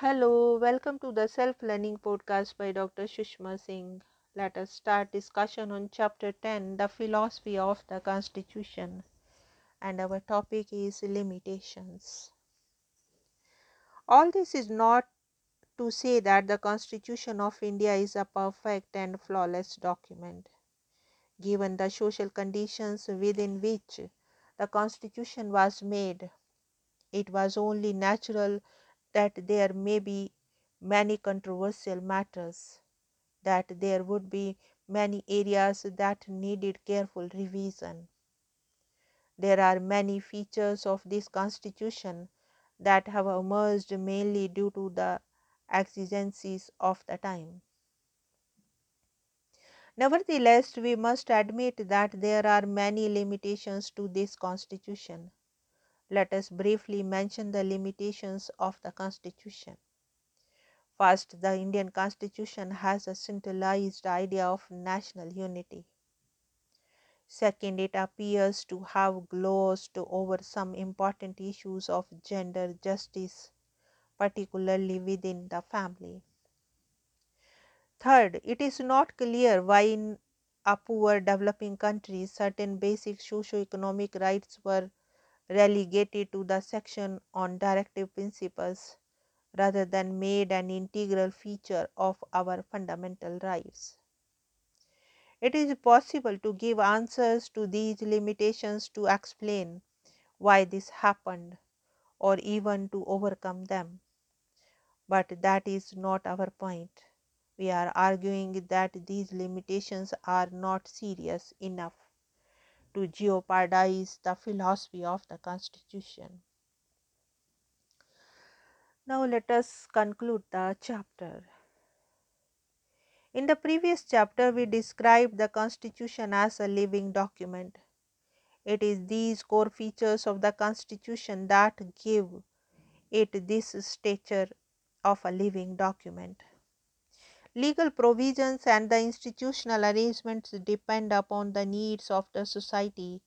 Hello, welcome to the Self Learning Podcast by Dr. Sushma Singh. Let us start discussion on Chapter 10 The Philosophy of the Constitution. And our topic is limitations. All this is not to say that the Constitution of India is a perfect and flawless document. Given the social conditions within which the Constitution was made, it was only natural that there may be many controversial matters, that there would be many areas that needed careful revision. There are many features of this constitution that have emerged mainly due to the exigencies of the time. Nevertheless, we must admit that there are many limitations to this constitution. Let us briefly mention the limitations of the constitution. First, the Indian constitution has a centralized idea of national unity. Second, it appears to have glossed over some important issues of gender justice, particularly within the family. Third, it is not clear why in a poor developing country certain basic socio-economic rights were relegated to the section on directive principles rather than made an integral feature of our fundamental rights. It is possible to give answers to these limitations to explain why this happened or even to overcome them. But that is not our point. We are arguing that these limitations are not serious enough to jeopardize the philosophy of the Constitution. Now, let us conclude the chapter. In the previous chapter, we described the Constitution as a living document. It is these core features of the Constitution that give it this stature of a living document. Legal provisions and the institutional arrangements depend upon the needs of the society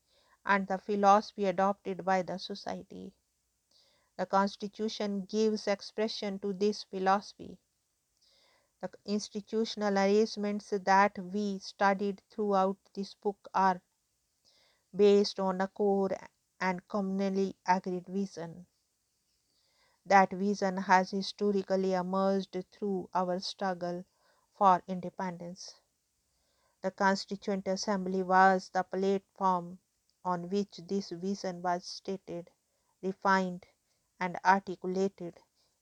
and the philosophy adopted by the society. The Constitution gives expression to this philosophy. The institutional arrangements that we studied throughout this book are based on a core and commonly agreed vision. That vision has historically emerged through our struggle for independence. The Constituent Assembly was the platform on which this vision was stated, refined, and articulated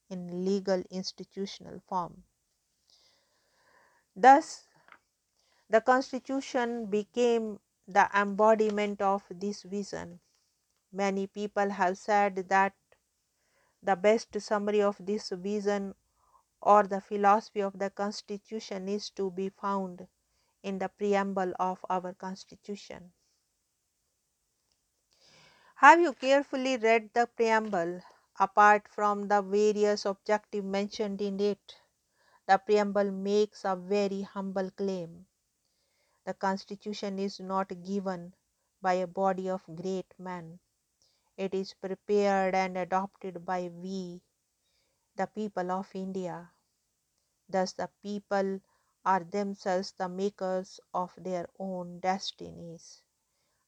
in legal institutional form. Thus, the Constitution became the embodiment of this vision. Many people have said that the best summary of this vision or the philosophy of the Constitution is to be found in the preamble of our Constitution. Have you carefully read the preamble? Apart from the various objectives mentioned in it, the preamble makes a very humble claim. The Constitution is not given by a body of great men. It is prepared and adopted by we, the people of India. Thus, the people are themselves the makers of their own destinies,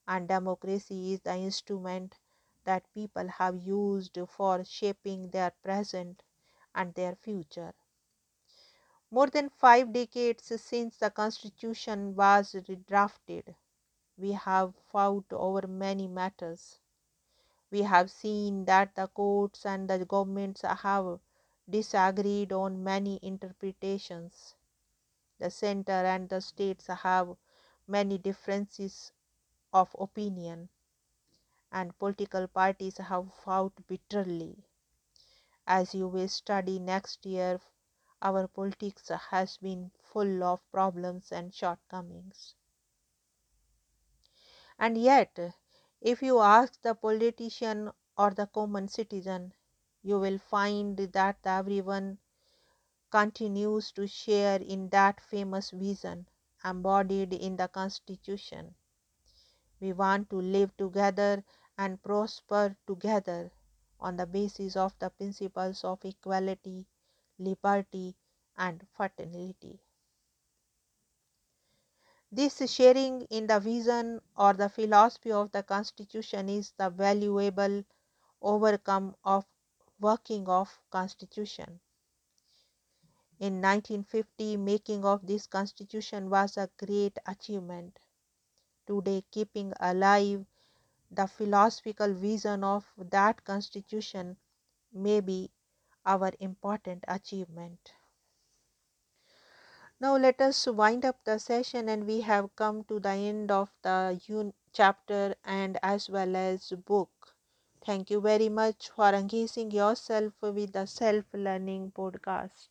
and democracy is the instrument that people have used for shaping their present and their future. More than five decades since the Constitution was redrafted, we have fought over many matters. We have seen that the courts and the governments have disagreed on many interpretations. The center and the states have many differences of opinion and political parties have fought bitterly. As you will study next year, our politics has been full of problems and shortcomings. And yet, if you ask the politician or the common citizen, you will find that everyone continues to share in that famous vision embodied in the Constitution. We want to live together and prosper together on the basis of the principles of equality, liberty, and fraternity. This sharing in the vision or the philosophy of the Constitution is the valuable overcome of working of Constitution. In 1950, making of this Constitution was a great achievement. Today, keeping alive the philosophical vision of that Constitution may be our important achievement. Now let us wind up the session and we have come to the end of the un- chapter and as well as book. Thank you very much for engaging yourself with the self learning podcast.